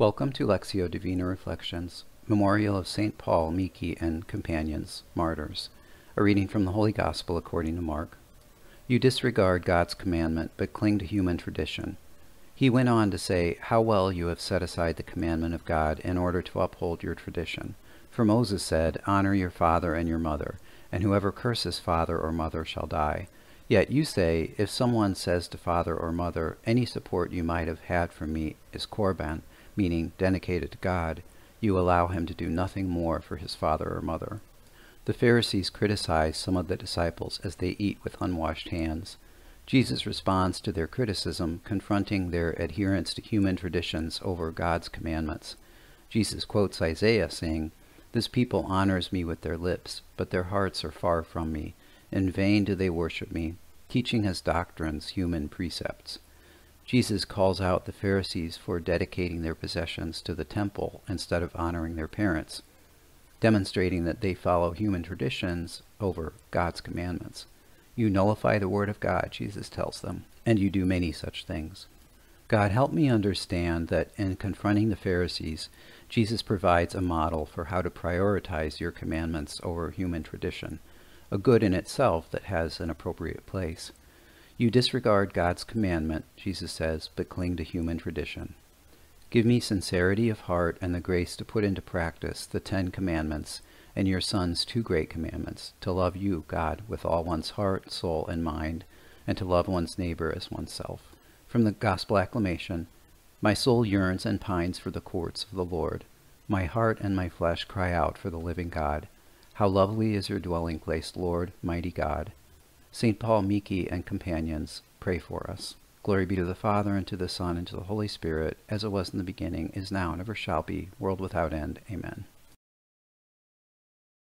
Welcome to Lectio Divina Reflections, Memorial of St. Paul, Miki, and Companions, Martyrs. A reading from the Holy Gospel according to Mark. You disregard God's commandment, but cling to human tradition. He went on to say, How well you have set aside the commandment of God in order to uphold your tradition. For Moses said, Honor your father and your mother, and whoever curses father or mother shall die. Yet you say, If someone says to father or mother, Any support you might have had from me is korban, meaning dedicated to God, you allow him to do nothing more for his father or mother. The Pharisees criticize some of the disciples as they eat with unwashed hands. Jesus responds to their criticism, confronting their adherence to human traditions over God's commandments. Jesus quotes Isaiah, saying, This people honors me with their lips, but their hearts are far from me. In vain do they worship me, teaching as doctrines human precepts. Jesus calls out the Pharisees for dedicating their possessions to the temple instead of honoring their parents, demonstrating that they follow human traditions over God's commandments. You nullify the word of God, Jesus tells them, and you do many such things. God, help me understand that in confronting the Pharisees, Jesus provides a model for how to prioritize your commandments over human tradition, a good in itself that has an appropriate place. You disregard God's commandment, Jesus says, but cling to human tradition. Give me sincerity of heart and the grace to put into practice the Ten Commandments and your Son's two great commandments to love you, God, with all one's heart, soul, and mind, and to love one's neighbor as oneself. From the Gospel Acclamation My soul yearns and pines for the courts of the Lord. My heart and my flesh cry out for the living God. How lovely is your dwelling place, Lord, mighty God. St. Paul, Miki, and companions, pray for us. Glory be to the Father, and to the Son, and to the Holy Spirit, as it was in the beginning, is now, and ever shall be, world without end. Amen.